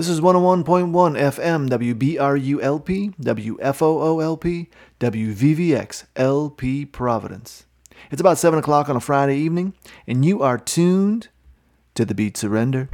This is 101.1 FM, WBRULP, WFOOLP, WVVX, LP Providence. It's about 7 o'clock on a Friday evening, and you are tuned to the Beat Surrender.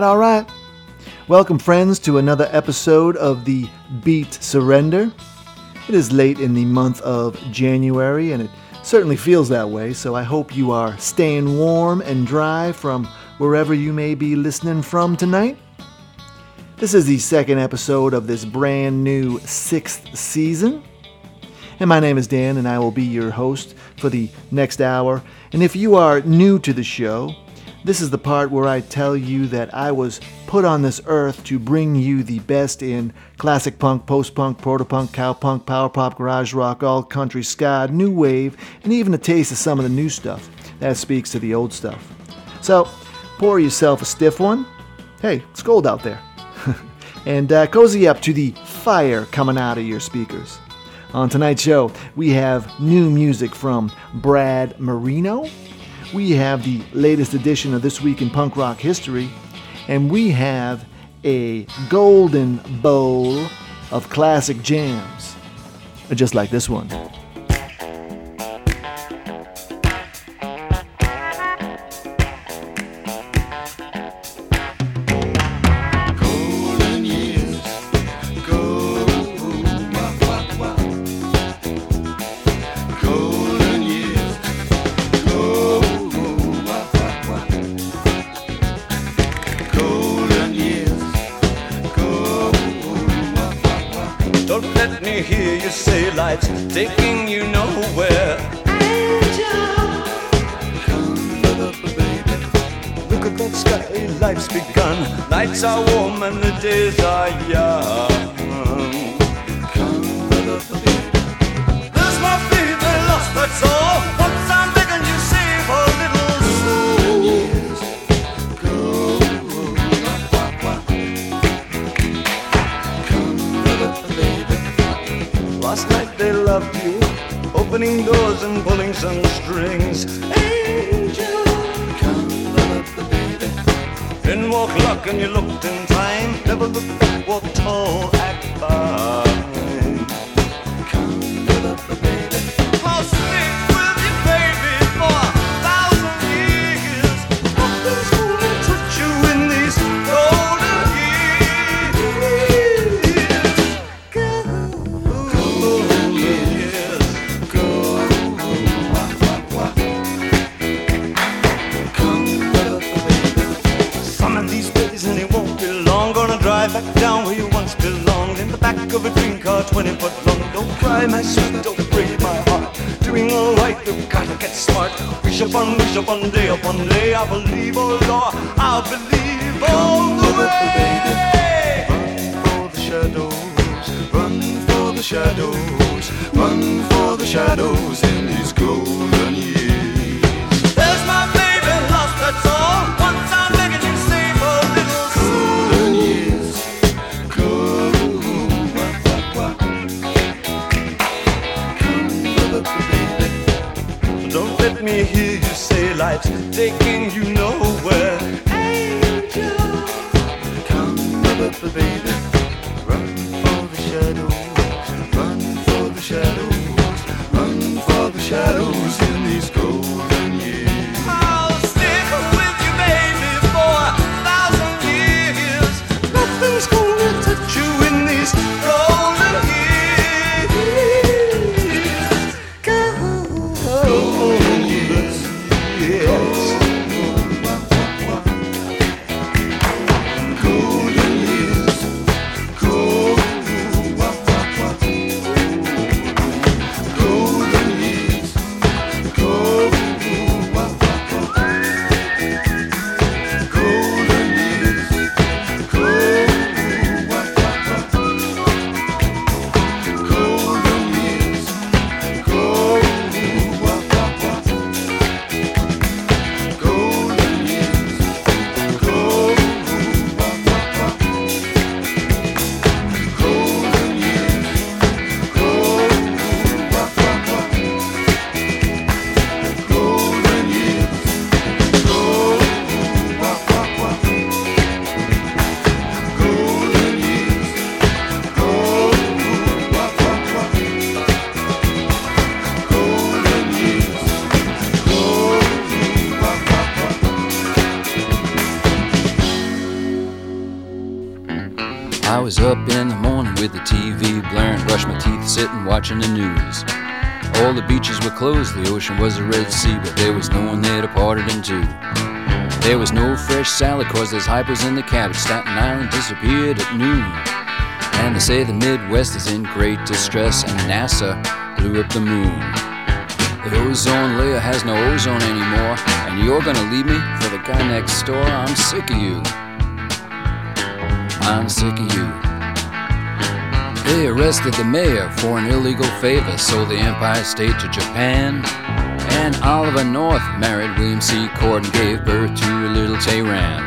Right, all right. Welcome, friends, to another episode of the Beat Surrender. It is late in the month of January, and it certainly feels that way, so I hope you are staying warm and dry from wherever you may be listening from tonight. This is the second episode of this brand new sixth season. And my name is Dan, and I will be your host for the next hour. And if you are new to the show, this is the part where I tell you that I was put on this earth to bring you the best in classic punk, post punk, proto punk, cowpunk, power pop, garage rock, all country, ska, new wave, and even a taste of some of the new stuff that speaks to the old stuff. So, pour yourself a stiff one. Hey, it's cold out there. and uh, cozy up to the fire coming out of your speakers. On tonight's show, we have new music from Brad Marino we have the latest edition of This Week in Punk Rock History, and we have a golden bowl of classic jams, just like this one. Dream 20 foot long. Don't cry my sweet, don't break my heart. Doing alright, we've gotta get smart. Wish upon wish upon day upon day I sitting watching the news. All the beaches were closed, the ocean was a Red Sea, but there was no one there to part it in two. There was no fresh salad cause there's hypers in the cabbage. Staten Island disappeared at noon. And they say the Midwest is in great distress and NASA blew up the moon. The ozone layer has no ozone anymore, and you're gonna leave me for the guy next door. I'm sick of you. I'm sick of you. They arrested the mayor for an illegal favor, sold the Empire State to Japan. And Oliver North married William C. Cord and gave birth to a little Tehran.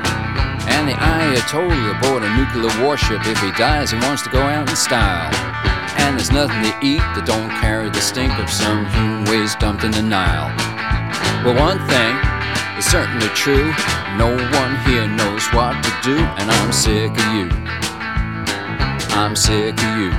And the Ayatollah bought a nuclear warship. If he dies, he wants to go out in style. And there's nothing to eat that don't carry the stink of some human waste dumped in the Nile. Well, one thing is certainly true. No one here knows what to do, and I'm sick of you. I'm sick of you.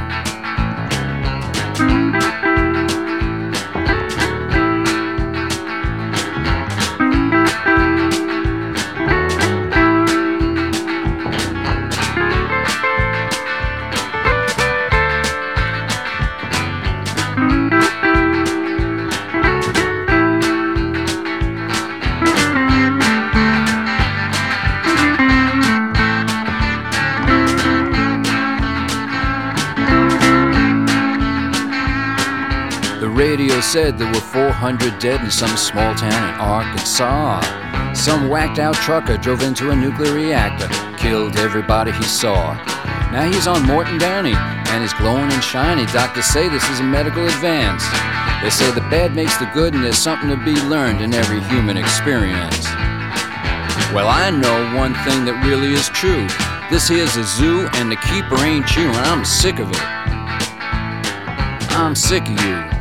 Radio said there were 400 dead in some small town in Arkansas. Some whacked out trucker drove into a nuclear reactor, killed everybody he saw. Now he's on Morton Downey and is glowing and shiny. Doctors say this is a medical advance. They say the bad makes the good and there's something to be learned in every human experience. Well, I know one thing that really is true. This here's a zoo and the keeper ain't you, and I'm sick of it. I'm sick of you.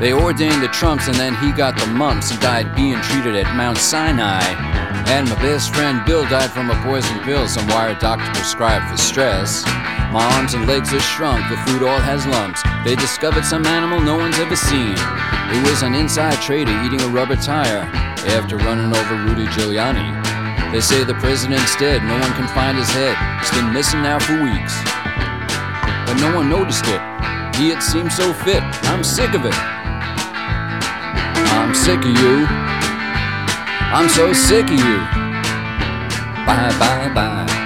They ordained the Trumps and then he got the mumps. He died being treated at Mount Sinai. And my best friend Bill died from a poison pill some wire doctor prescribed for stress. My arms and legs are shrunk, the food all has lumps. They discovered some animal no one's ever seen. It was an inside trader eating a rubber tire after running over Rudy Giuliani. They say the president's dead, no one can find his head. He's been missing now for weeks. But no one noticed it. He had seemed so fit. I'm sick of it. I'm sick of you. I'm so sick of you. Bye, bye, bye.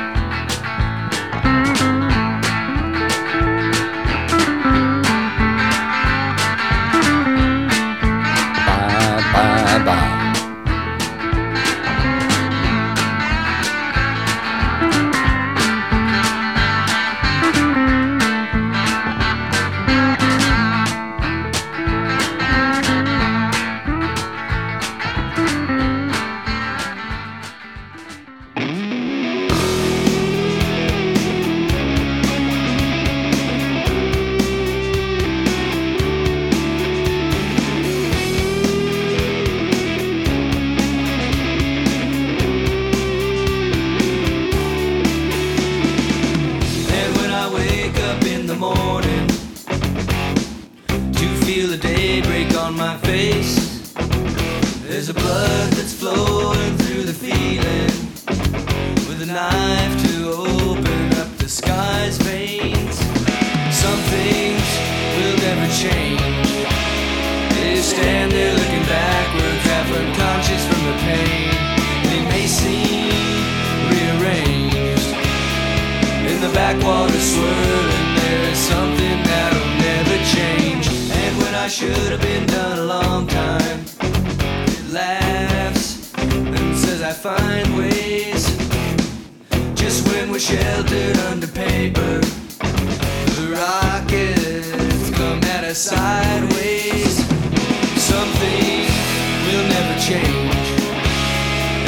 Sheltered under paper, the rockets come at us sideways. Something will never change.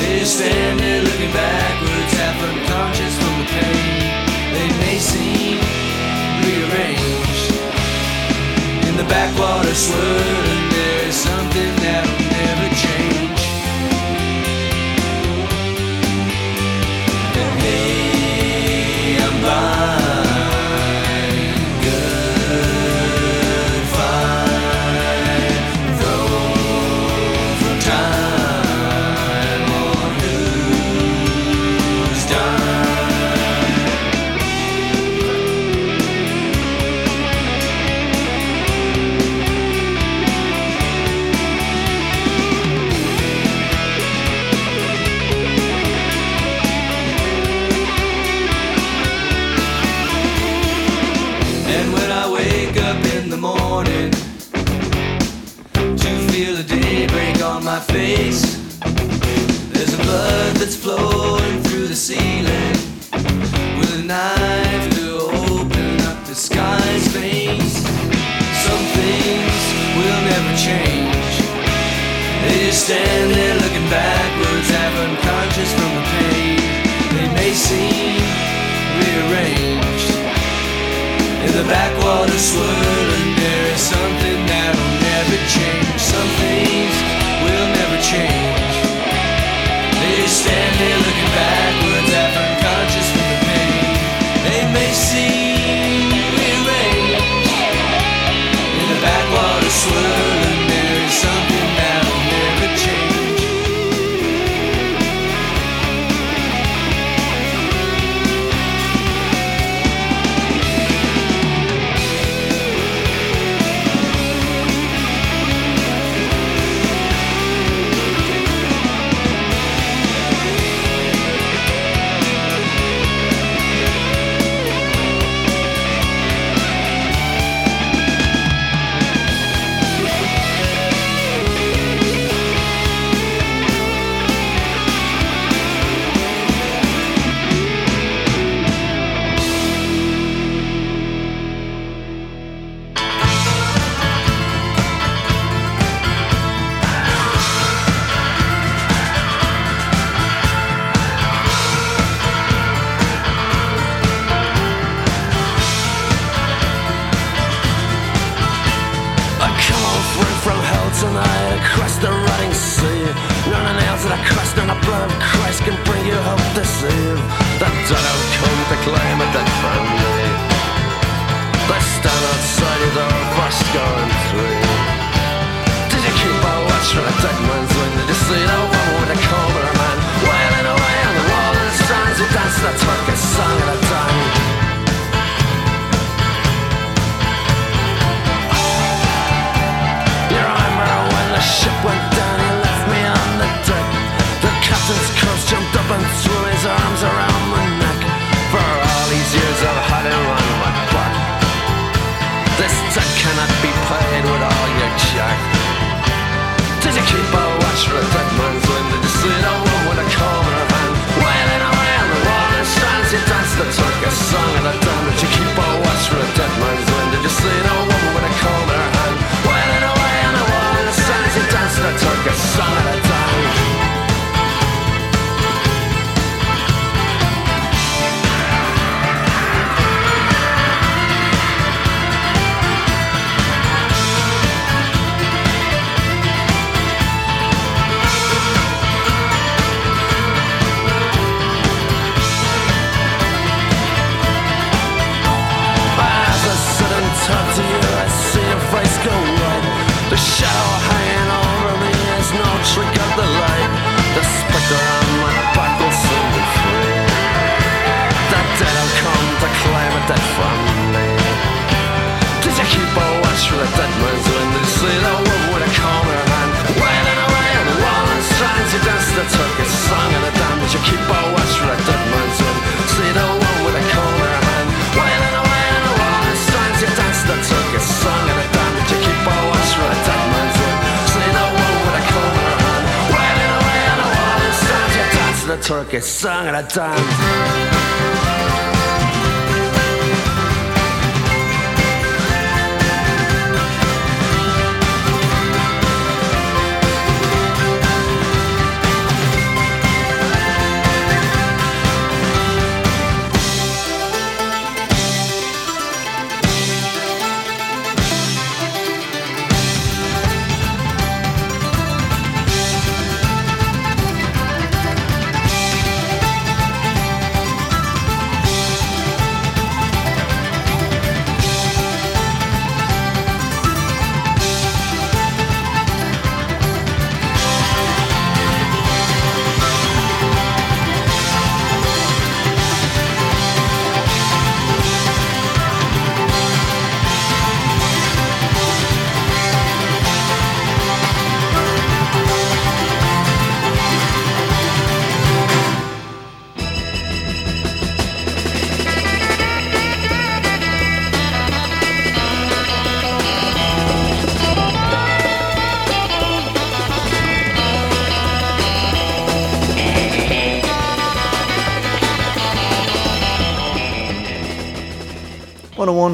They stand there looking backwards, half unconscious from the pain. They may seem rearranged. In the backwater swirling, there is something that'll on face, there's a blood that's flowing through the ceiling with a knife to open up the sky's veins. Some things will never change. They just stand there looking backwards, half unconscious from the pain. They may seem rearranged. In the backwater swirling, there is something that'll never change. Some the Turkish song of the dawn. Did you keep a watch for a dead man's wind? Did you see no woman with a comb in her hand? Wailing away on the wall and strands, you danced the Turkish you the Turkish song of the. Did you keep a watch for a dead man's wind? See the woman with a comb in her hand? Wailing away on the wall and strands, you danced the Turkish song of the. Did you keep a watch for a dead man's wind? See the woman with a comb in her hand? Wailing away on the wall and strands, you danced the Turkish song of the damned.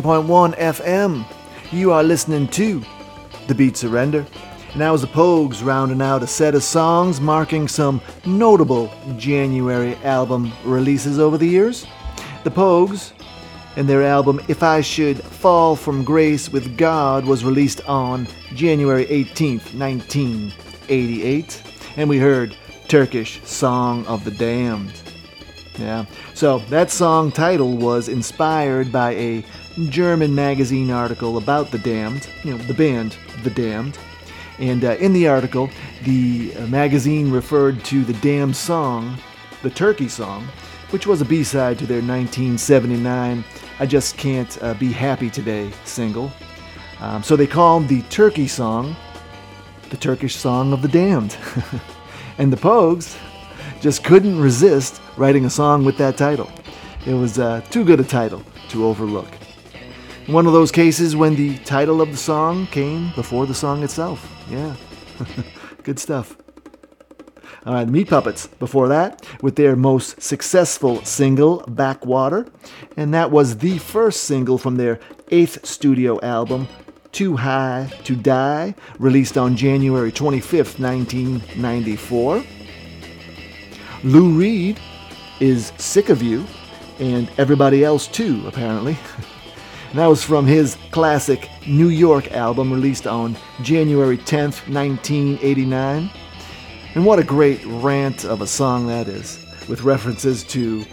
101.1 FM. You are listening to The Beat Surrender. Now, as the Pogues rounding out a set of songs marking some notable January album releases over the years. The Pogues and their album If I Should Fall from Grace with God was released on January 18th, 1988. And we heard Turkish Song of the Damned. Yeah. So that song title was inspired by a German magazine article about the Damned, you know, the band The Damned. And uh, in the article, the uh, magazine referred to the Damned song, the Turkey song, which was a B-side to their 1979 I Just Can't uh, Be Happy Today single. Um, so they called the Turkey song the Turkish song of the Damned. and the Pogues just couldn't resist writing a song with that title. It was uh, too good a title to overlook. One of those cases when the title of the song came before the song itself. Yeah, good stuff. All right, Meat Puppets before that with their most successful single, Backwater. And that was the first single from their eighth studio album, Too High to Die, released on January 25th, 1994. Lou Reed is Sick of You, and everybody else too, apparently. that was from his classic New York album released on January 10th, 1989. And what a great rant of a song that is, with references to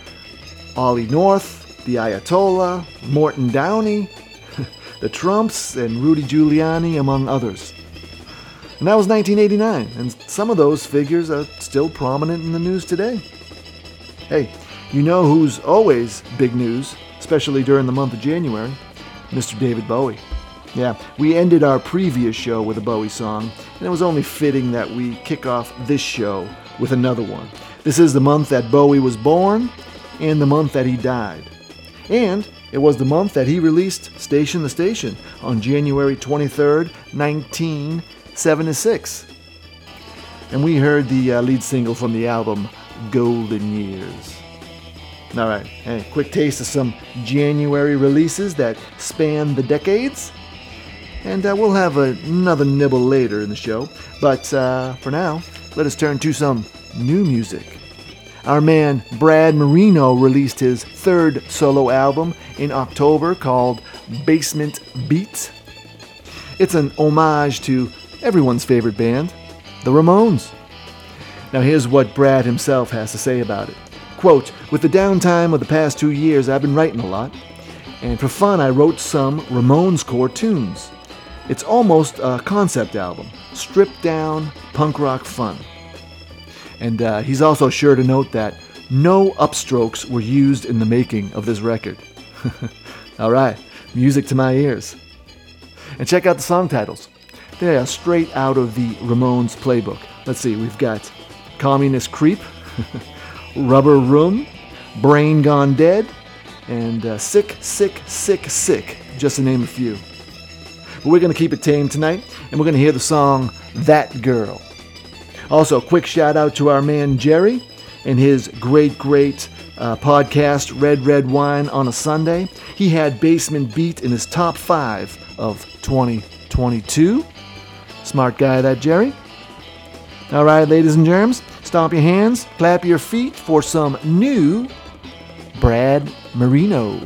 Ollie North, the Ayatollah, Morton Downey, the Trumps, and Rudy Giuliani, among others. And that was 1989, and some of those figures are still prominent in the news today. Hey, you know who's always big news, especially during the month of January? Mr. David Bowie. Yeah, we ended our previous show with a Bowie song, and it was only fitting that we kick off this show with another one. This is the month that Bowie was born and the month that he died. And it was the month that he released Station to Station on January 23rd, 1976. And we heard the uh, lead single from the album, Golden Years. All right, hey, quick taste of some January releases that span the decades. And uh, we'll have another nibble later in the show. But uh, for now, let us turn to some new music. Our man Brad Marino released his third solo album in October called Basement Beat. It's an homage to everyone's favorite band, the Ramones. Now, here's what Brad himself has to say about it. Quote, with the downtime of the past two years, I've been writing a lot, and for fun, I wrote some Ramones core tunes. It's almost a concept album, stripped down punk rock fun. And uh, he's also sure to note that no upstrokes were used in the making of this record. All right, music to my ears. And check out the song titles. They are straight out of the Ramones playbook. Let's see, we've got Communist Creep, Rubber Room, Brain Gone Dead, and uh, Sick, Sick, Sick, Sick, just to name a few. But we're going to keep it tame tonight, and we're going to hear the song That Girl. Also, a quick shout out to our man Jerry and his great, great uh, podcast, Red Red Wine on a Sunday. He had Basement Beat in his top five of 2022. Smart guy, that Jerry. All right, ladies and germs, stomp your hands, clap your feet for some new Brad Marino.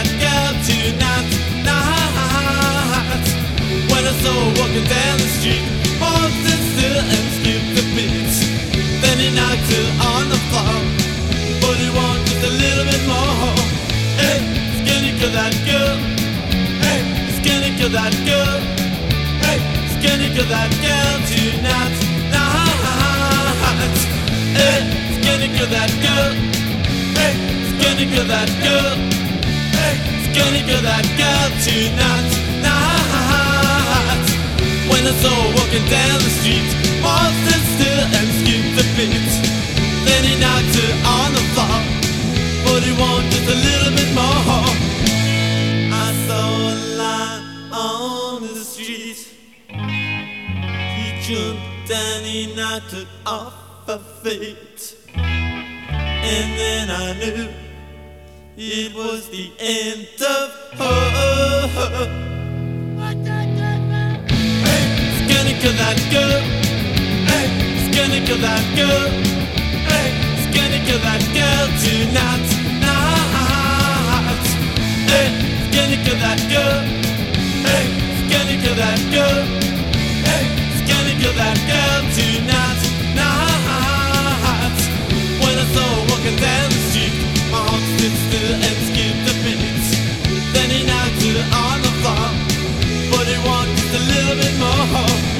That girl tonight. Night. When I saw her walking down the street, all still and skipped a beat. Then he knocked her on the floor, but he wanted just a little bit more. Hey, skinny kill that girl. Hey, skinny kill that girl. Hey, skinny kill that girl tonight. Night. Hey, skinny kill that girl. Hey, skinny kill that girl. Skinny kill that girl tonight. Night. When I saw her walking down the street, all stood still and skipped a beat. Then he knocked her on the floor, but he wanted just a little bit more. I saw a line on the street. He jumped down, he knocked it off her feet. And then I knew it was the end of her. Hey, skinny kill that girl. Hey, skinny kill that girl. Hey, skinny kill that girl tonight. Night. Hey, skinny kill that girl. Hey, skinny kill that girl. Hey, skinny kill that girl tonight. Night. When I saw her walking down the street, Then he her on the floor, but he a little bit more.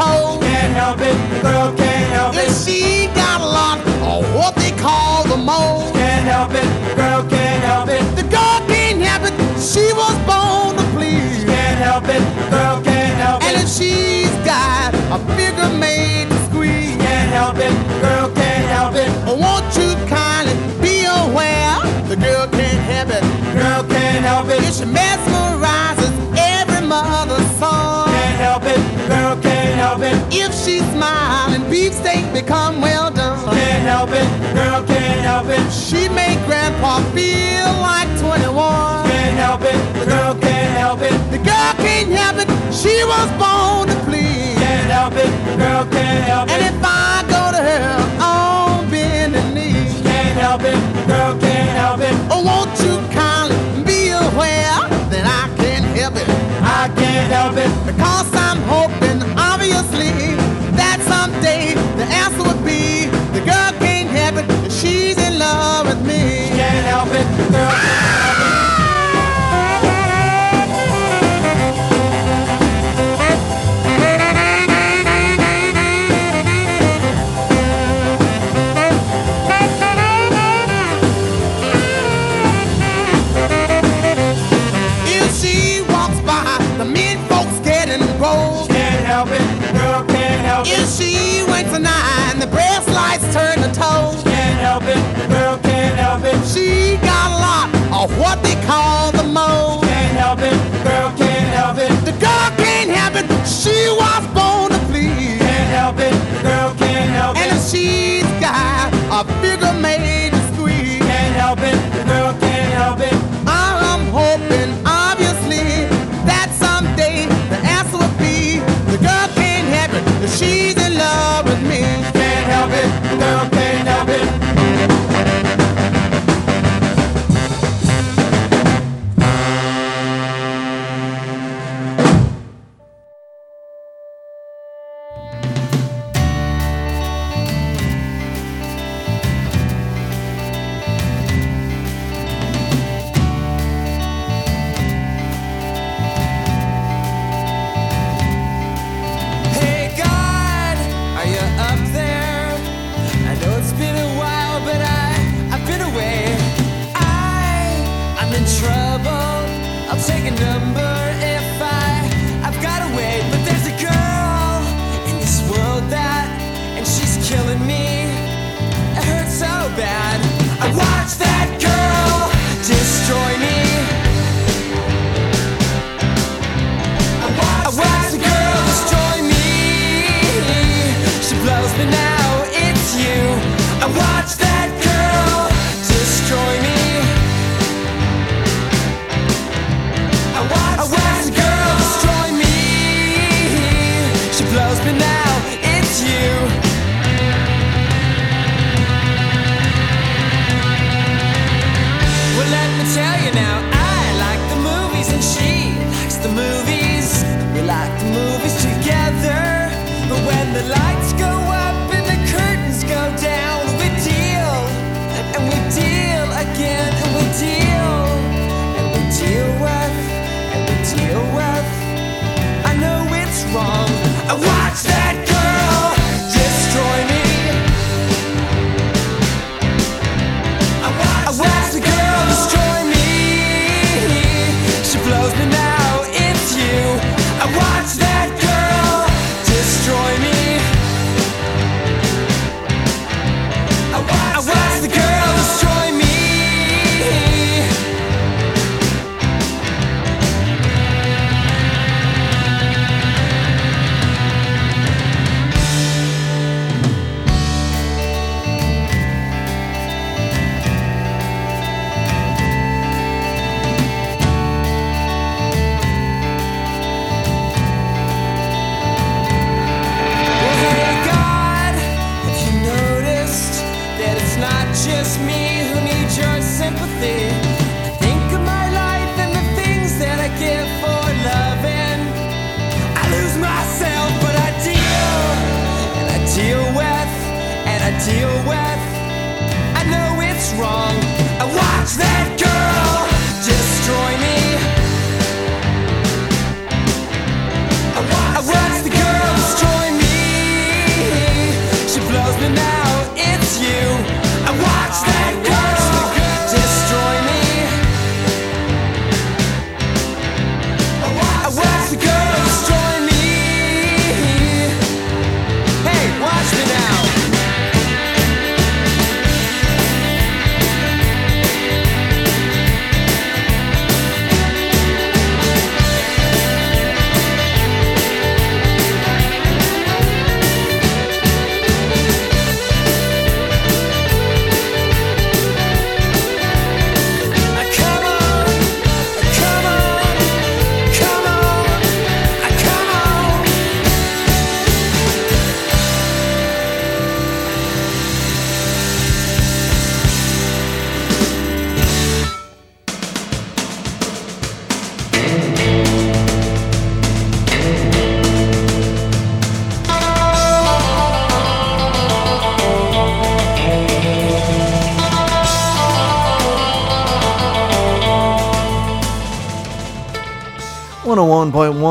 Turn. Can't help it, the girl can't help If it. she got a lot of what they call the most. Can't help it, the girl can't help it. The girl can't help it, she was born to please. Can't help it, the girl can't help And it. And if she's got a figure made to squeeze, Can't help it, the girl can't help it. won't you kindly be aware? The girl can't help it. Girl can't help it. If she mesmerizes every mother's son. Can't help it, the girl can't help it. If she she's smiling, beefsteak become well done. Can't help it, girl can't help it. She make grandpa feel like 21. Can't help it, the girl can't help it. The girl can't help it, she was born to please. Can't help it, the girl can't help it. And if I go to her on bending knees, She Can't help it, the girl can't help it. oh, won't you kindly be aware that I can't help it? I can't help it. Because I'm hoping, obviously, that someday the answer would be the girl can't help it, she's in love with me. Can't help it, the girl she went tonight, the breast lights turn to toast. Can't help it, the girl can't help it. She got a lot of what they call the most. Can't help it,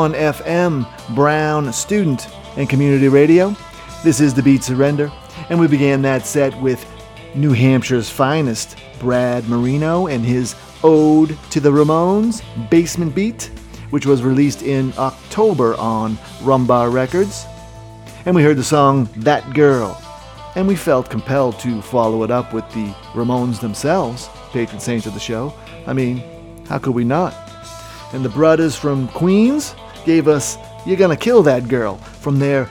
one FM, Brown Student and Community Radio. This is the Beat Surrender, and we began that set with New Hampshire's finest, Brad Marino, and his Ode to the Ramones, Basement Beat, which was released in October on Rumbar Records. And we heard the song That Girl, and we felt compelled to follow it up with the Ramones themselves, patron saints of the show. I mean, how could we not? And the brothers from Queens gave us You're Gonna Kill That Girl from their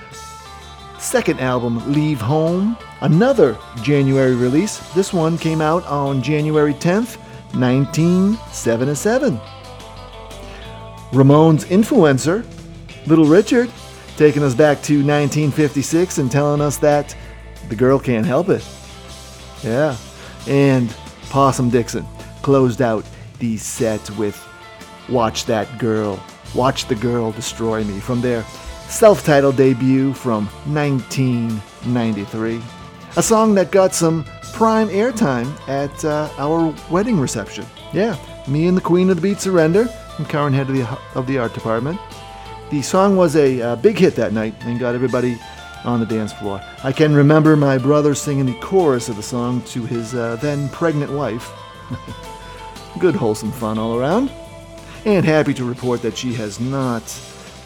second album, Leave Home, another January release. This one came out on January 10th, 1977. Ramones influencer, Little Richard, taking us back to 1956 and telling us that the girl can't help it. Yeah. And Possum Dixon closed out the set with Watch That Girl, Watch the Girl Destroy Me from their self titled debut from 1993. A song that got some prime airtime at uh, our wedding reception. Yeah, me and the Queen of the Beat Surrender and Karen Head of the, of the Art Department. The song was a uh, big hit that night and got everybody on the dance floor. I can remember my brother singing the chorus of the song to his uh, then pregnant wife. Good, wholesome fun all around. And happy to report that she has not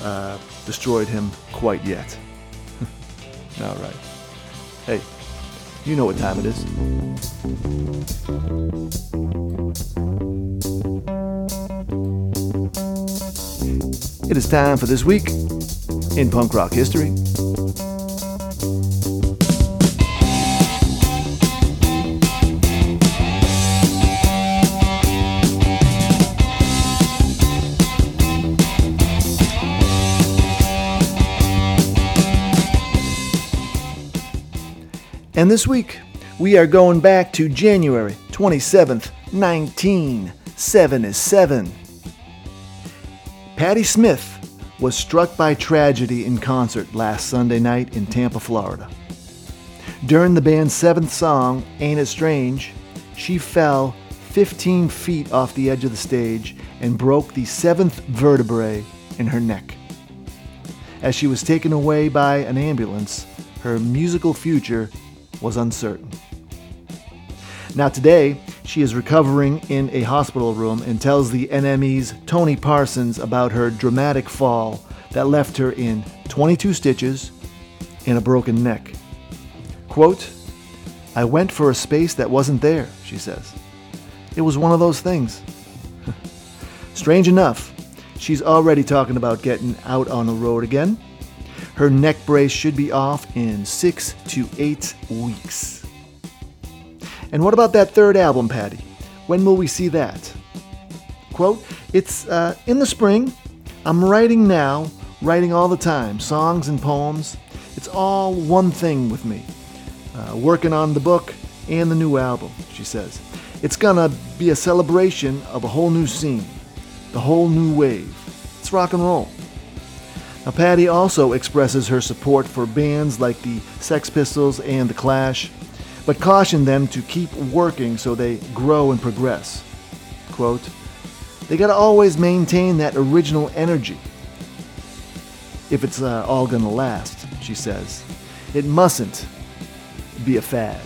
uh, destroyed him quite yet. all right. Hey, you know what time it is. It is time for this week in punk rock history. And this week, we are going back to January 27th, 1977. Patti Smith was struck by tragedy in concert last Sunday night in Tampa, Florida. During the band's seventh song, Ain't It Strange, she fell 15 feet off the edge of the stage and broke the seventh vertebrae in her neck. As she was taken away by an ambulance, her musical future was uncertain. Now, today, she is recovering in a hospital room and tells the NME's Tony Parsons about her dramatic fall that left her in 22 stitches and a broken neck. Quote, I went for a space that wasn't there, she says. It was one of those things. Strange enough, she's already talking about getting out on the road again. Her neck brace should be off in six to eight weeks. And what about that third album, Patti? When will we see that? Quote, it's uh, in the spring. I'm writing now, writing all the time, songs and poems. It's all one thing with me. Uh, working on the book and the new album, she says. It's gonna be a celebration of a whole new scene, the whole new wave. It's rock and roll. Now, Patti also expresses her support for bands like the Sex Pistols and The Clash but cautioned them to keep working so they grow and progress. Quote, they gotta always maintain that original energy. If it's uh, all gonna last, she says. It mustn't be a fad.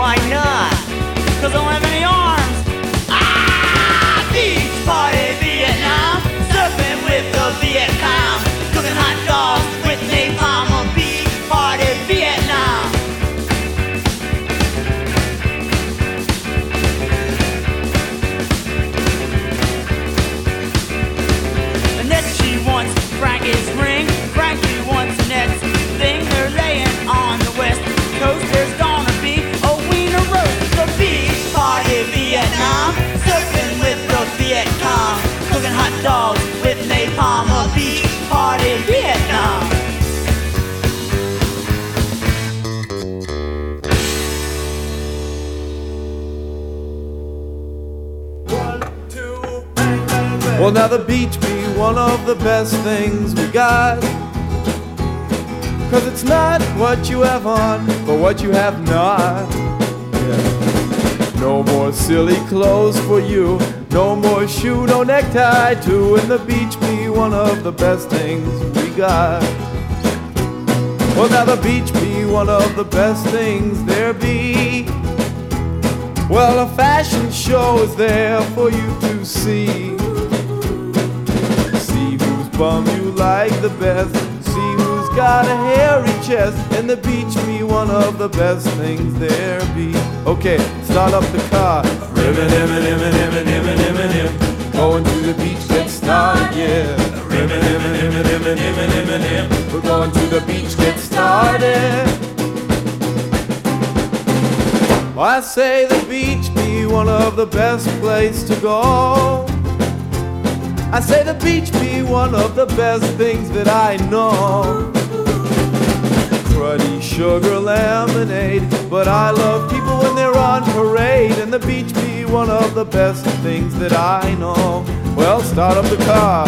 why not? I don't have any arms. Ah, beach party Vietnam, surfing with the Well, now the beach be one of the best things we got. Cause it's not what you have on, but what you have not. Yeah. No more silly clothes for you. No more shoe, no necktie too. And the beach be one of the best things we got. Well, now the beach be one of the best things there be. Well, a fashion show is there for you to see. See whose bum you like the best. See who's got a hairy chest. And the beach be one of the best things there be. Okay, start up the car. Rimmin', rimmin', rimmin', rimmin', rimmin', rim. Going to the beach, started, yeah. We're going to the beach, get started. I say the beach be one of the best places to go. I say the beach be one of the best things that I know. Sugar lemonade, but I love people when they're on parade, and the beach be one of the best things that I know. Well, start up the car.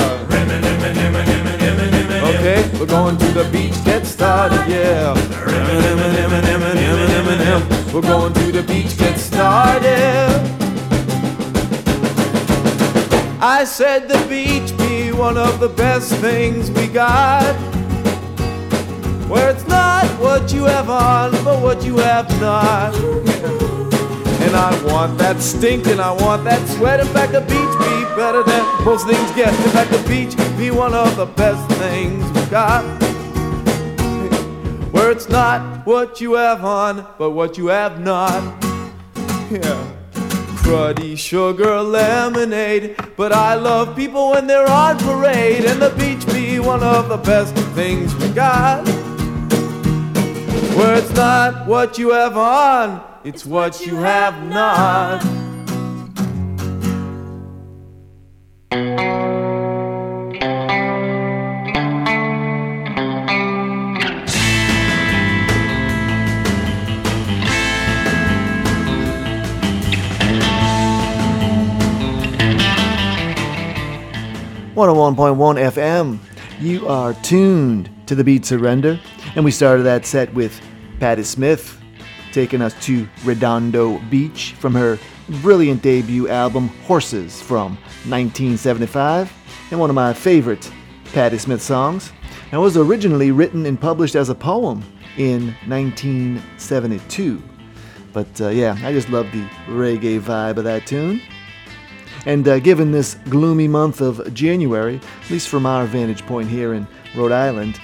Okay, we're going to the beach, get started, yeah. We're going to the beach, get started. I said the beach be one of the best things we got. Where it's not what you have on, but what you have not. And I want that stink and I want that sweat. In fact, the beach be better than most things get. In fact, the beach be one of the best things we got. Where it's not what you have on, but what you have not. Yeah. Cruddy sugar lemonade. But I love people when they're on parade. And the beach be one of the best things we got. Where it's not what you have on, it's what you have not. One hundred one point one FM. You are tuned to the beat Surrender, and we started that set with Patti Smith taking us to Redondo Beach from her brilliant debut album Horses from 1975, and one of my favorite Patti Smith songs. And was originally written and published as a poem in 1972. But uh, yeah, I just love the reggae vibe of that tune. And uh, given this gloomy month of January, at least from our vantage point here in Rhode Island,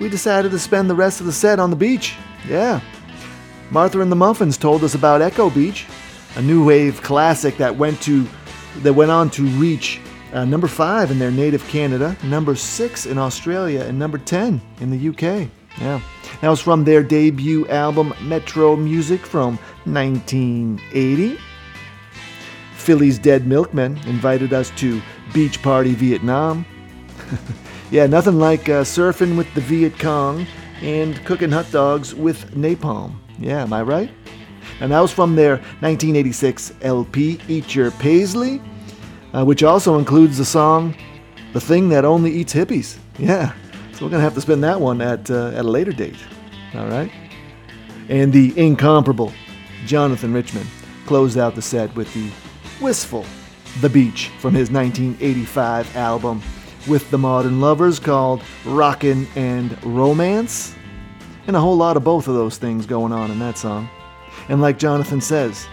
we decided to spend the rest of the set on the beach. Yeah. Martha and the Muffins told us about Echo Beach, a new wave classic that went to that went on to reach uh, number five in their native Canada, number six in Australia, and number ten in the UK. Yeah, that was from their debut album Metro Music from 1980. Philly's Dead Milkmen invited us to Beach Party Vietnam. yeah, nothing like uh, surfing with the Viet Cong and cooking hot dogs with napalm. Yeah, am I right? And that was from their 1986 LP, Eat Your Paisley, uh, which also includes the song The Thing That Only Eats Hippies. Yeah, so we're going to have to spend that one at, uh, at a later date. All right? And the incomparable Jonathan Richman closed out the set with the Wistful, The Beach from his 1985 album with the Modern Lovers called Rockin' and Romance. And a whole lot of both of those things going on in that song. And like Jonathan says,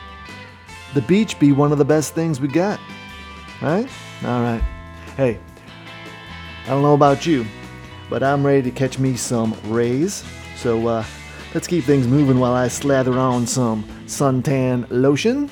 the beach be one of the best things we got. Right? All right. Hey, I don't know about you, but I'm ready to catch me some rays. So uh, let's keep things moving while I slather on some suntan lotion.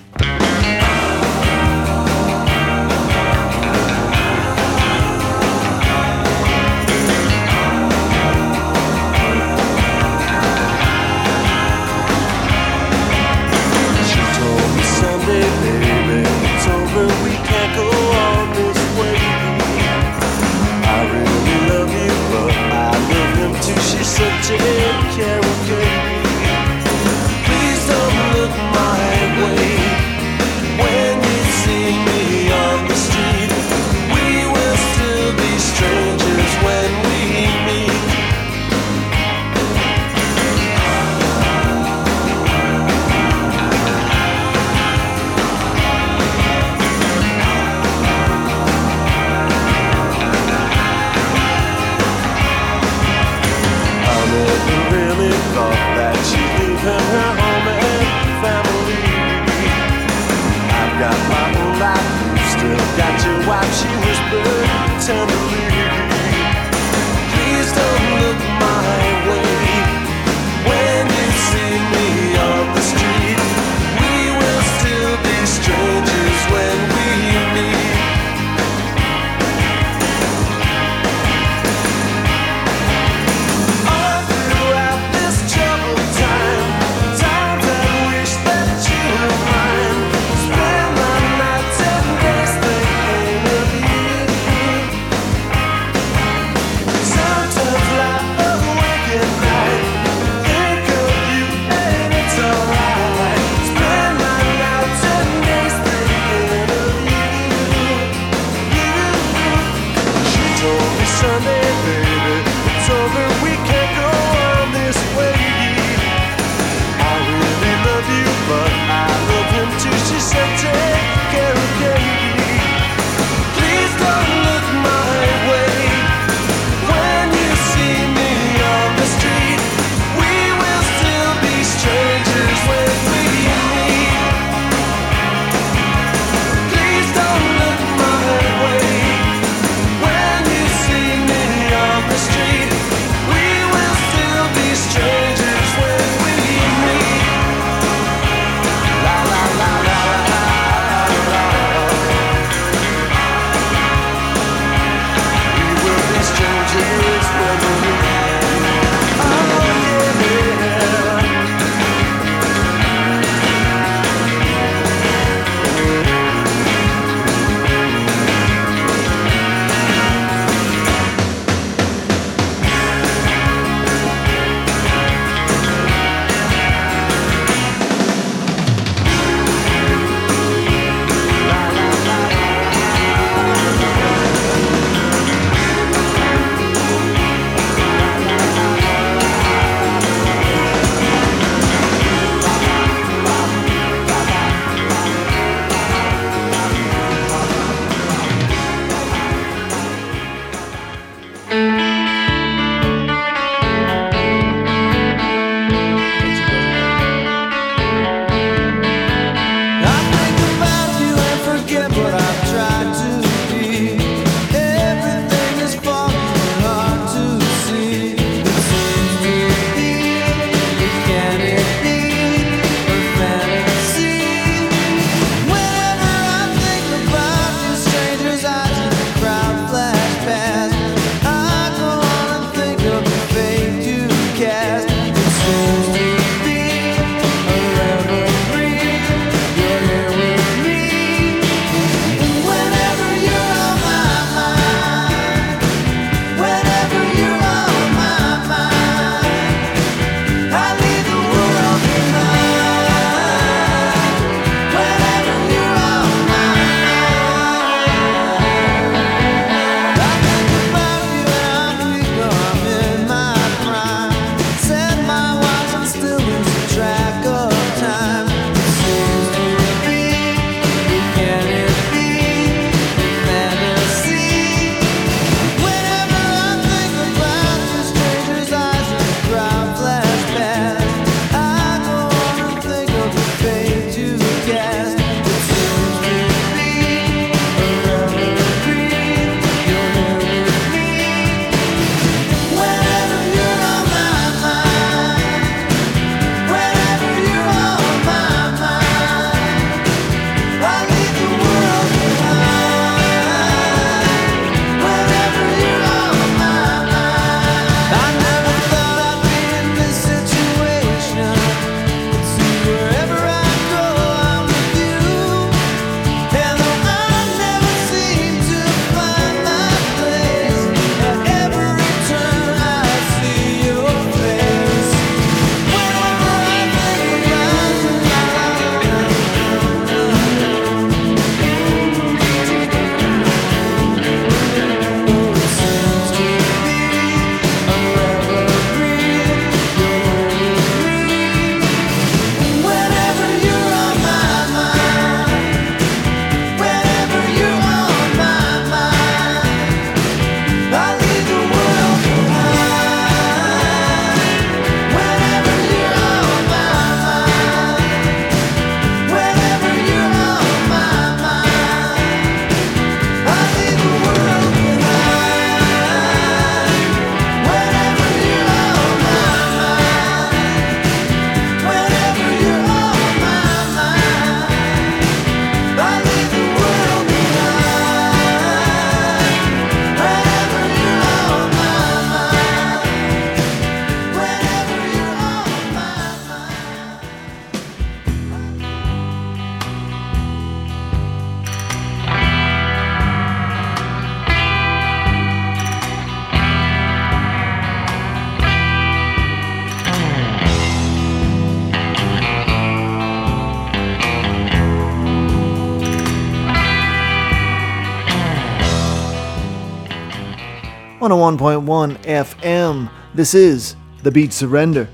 101.1 FM. This is The Beat Surrender.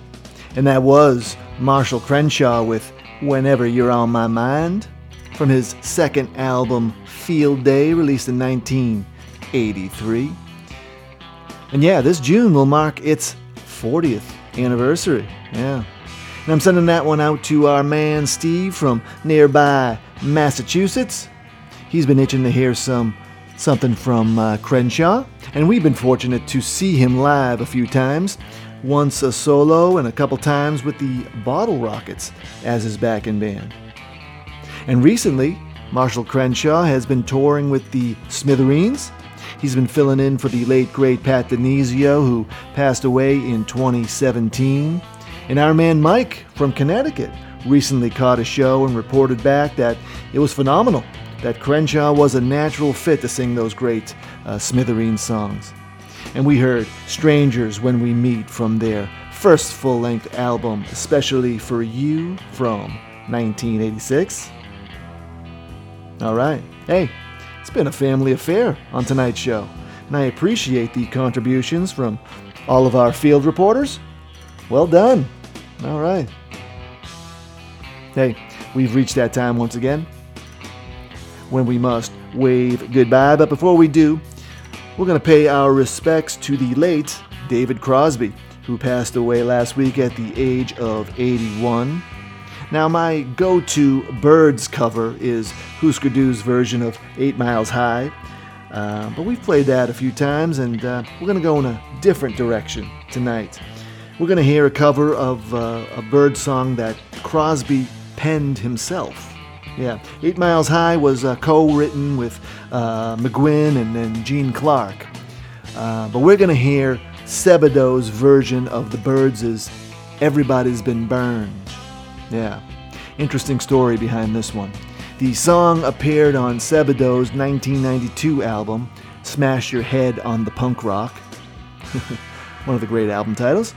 And that was Marshall Crenshaw with Whenever You're on My Mind from his second album, Field Day, released in 1983. And yeah, this June will mark its 40th anniversary. Yeah. And I'm sending that one out to our man Steve from nearby Massachusetts. He's been itching to hear some something from uh, Crenshaw, and we've been fortunate to see him live a few times. Once a solo and a couple times with the Bottle Rockets as his backing band. And recently, Marshall Crenshaw has been touring with the Smithereens. He's been filling in for the late great Pat DiNizio, who passed away in 2017. And our man Mike from Connecticut recently caught a show and reported back that it was phenomenal, that Crenshaw was a natural fit to sing those great uh, Smithereen songs. And we heard Strangers When We Meet from their first full length album, Especially for You from 1986. All right. Hey, it's been a family affair on tonight's show, and I appreciate the contributions from all of our field reporters. Well done. All right. Hey, we've reached that time once again when we must wave goodbye, but before we do, we're going to pay our respects to the late David Crosby, who passed away last week at the age of 81. Now, my go to Byrds cover is Husker Du's version of 8 Miles High, uh, but we've played that a few times and uh, we're going to go in a different direction tonight. We're going to hear a cover of uh, a bird song that Crosby penned himself. Yeah, Eight Miles High was uh, co-written with uh, McGuinn and then Gene Clark. Uh, but we're gonna hear Sebadoh's version of the Byrds' "Everybody's Been Burned." Yeah, interesting story behind this one. The song appeared on Sebadoh's 1992 album, "Smash Your Head on the Punk Rock," one of the great album titles.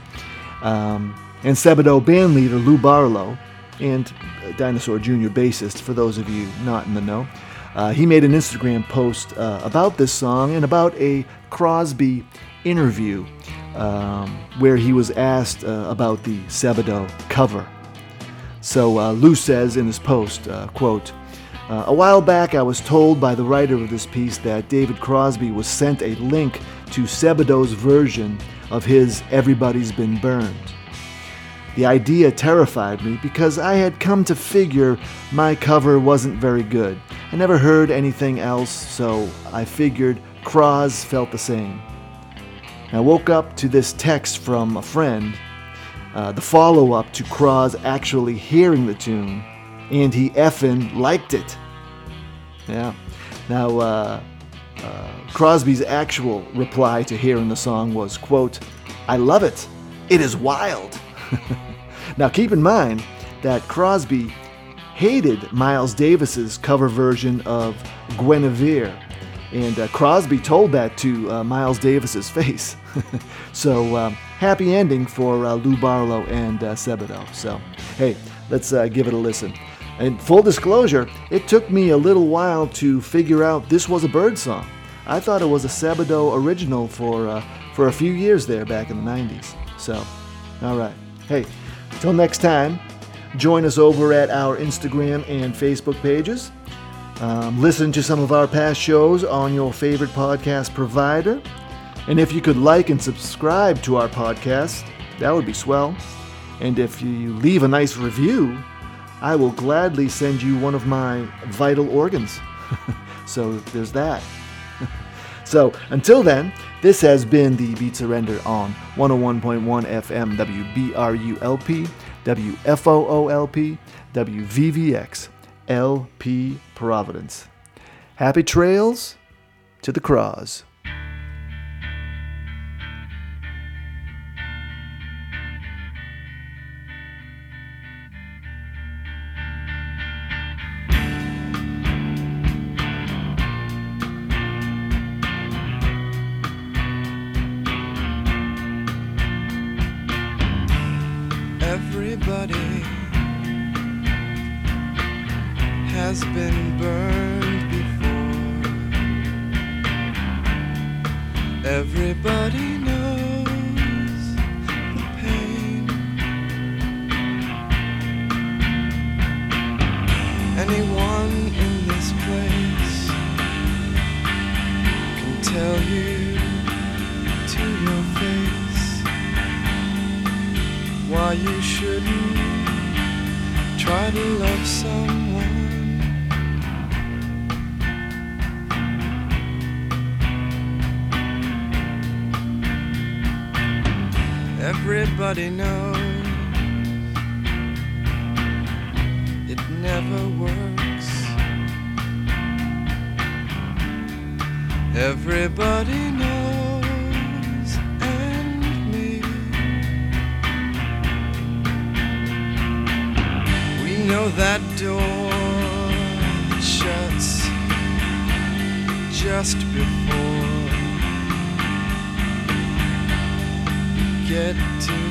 Um, and Sebadoh bandleader Lou Barlow and Dinosaur Jr. bassist, for those of you not in the know. Uh, he made an Instagram post uh, about this song and about a Crosby interview um, where he was asked uh, about the Sebadoh cover. So uh, Lou says in his post, uh, quote, uh, a while back I was told by the writer of this piece that David Crosby was sent a link to Sebadoh's version of his Everybody's Been Burned. The idea terrified me because I had come to figure my cover wasn't very good. I never heard anything else, so I figured Croz felt the same. I woke up to this text from a friend, uh, the follow up to Croz actually hearing the tune, and he effing liked it. Yeah. Now, uh, uh, Crosby's actual reply to hearing the song was, quote, I love it. It is wild. now keep in mind that Crosby hated Miles Davis's cover version of Guinevere, and uh, Crosby told that to uh, Miles Davis's face. so um, happy ending for uh, Lou Barlow and uh, Sebadoh. So hey, let's uh, give it a listen. And full disclosure, it took me a little while to figure out this was a bird song. I thought it was a Sebadoh original for uh, for a few years there back in the 90s. So, all right. Hey, till next time, join us over at our Instagram and Facebook pages. Um, listen to some of our past shows on your favorite podcast provider. And if you could like and subscribe to our podcast, that would be swell. And if you leave a nice review, I will gladly send you one of my vital organs. so there's that. So until then, this has been the Beat Surrender on 101.1 FM WBRULP, WFOOLP, WVVX, LP Providence. Happy trails to the cross. That door shuts just before get to